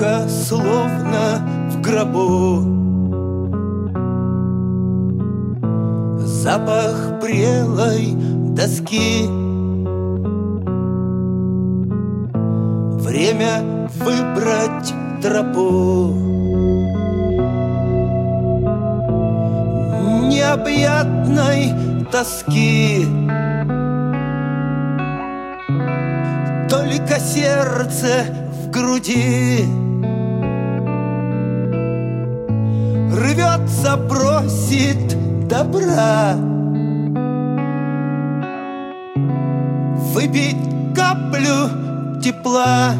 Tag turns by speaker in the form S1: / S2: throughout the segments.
S1: Тихо, словно в гробу. Запах прелой доски. Время выбрать тропу. Необъятной тоски. Только сердце в груди Бросит добра. Выпить каплю тепла.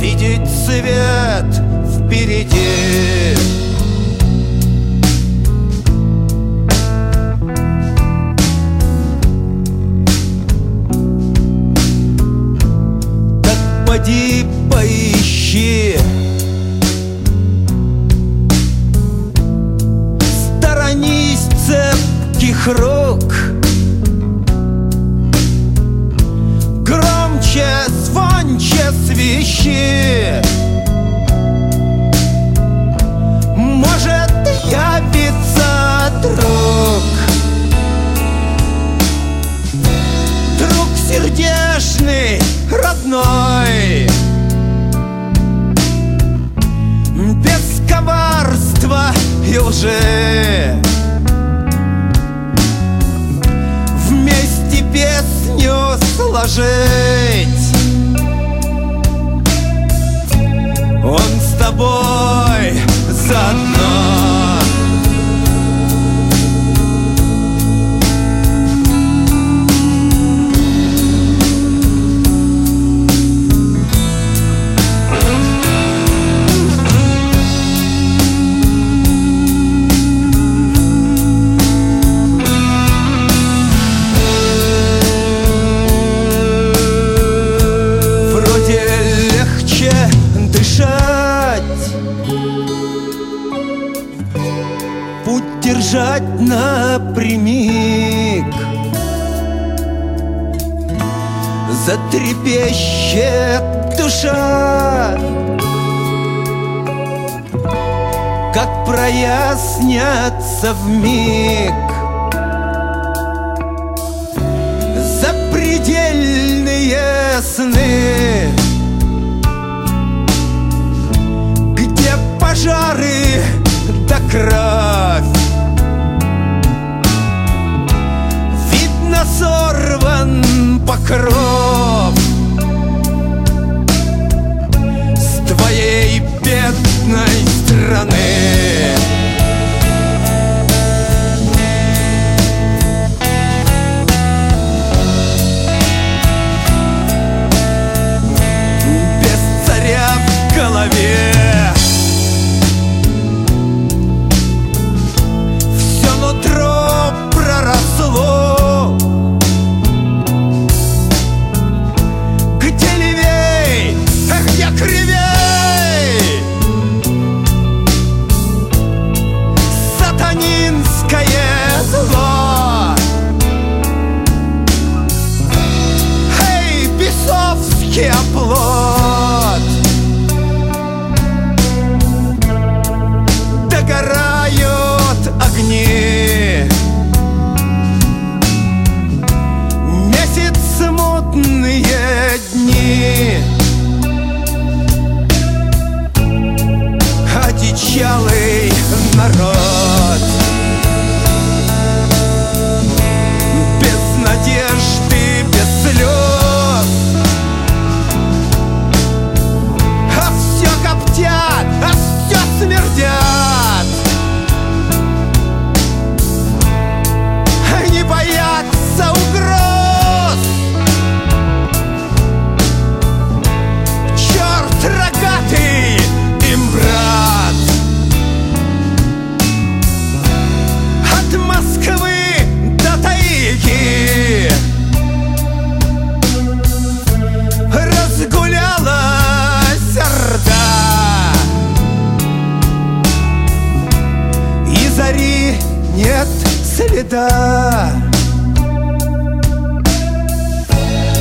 S1: Видеть свет впереди. Так поди поищи цепких рук. Громче, звонче свищи. Может явиться друг. Друг сердечный, родной. Без коварства и лжи сложить Он с тобой Держать напрямик. Затрепещет душа. Как прояснятся в миг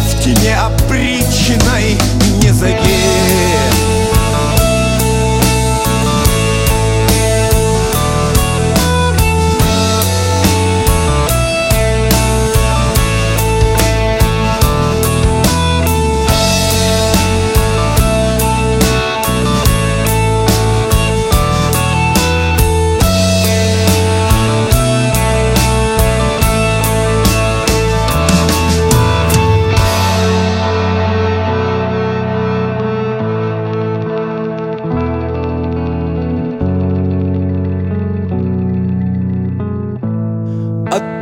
S1: В тени опричной не загиб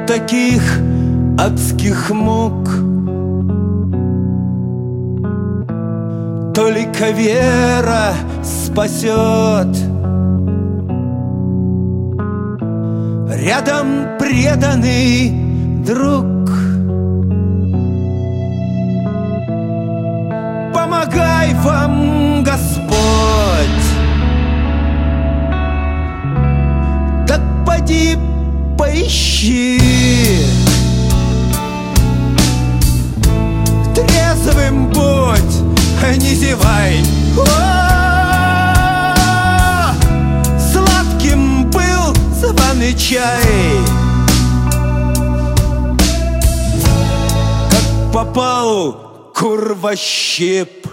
S1: таких адских мук. Только вера спасет. Рядом преданный друг. Помогай вам, Господь. Так поди поищи. Трезвым будь, а не зевай. Сладким был званый чай. Как попал курвощип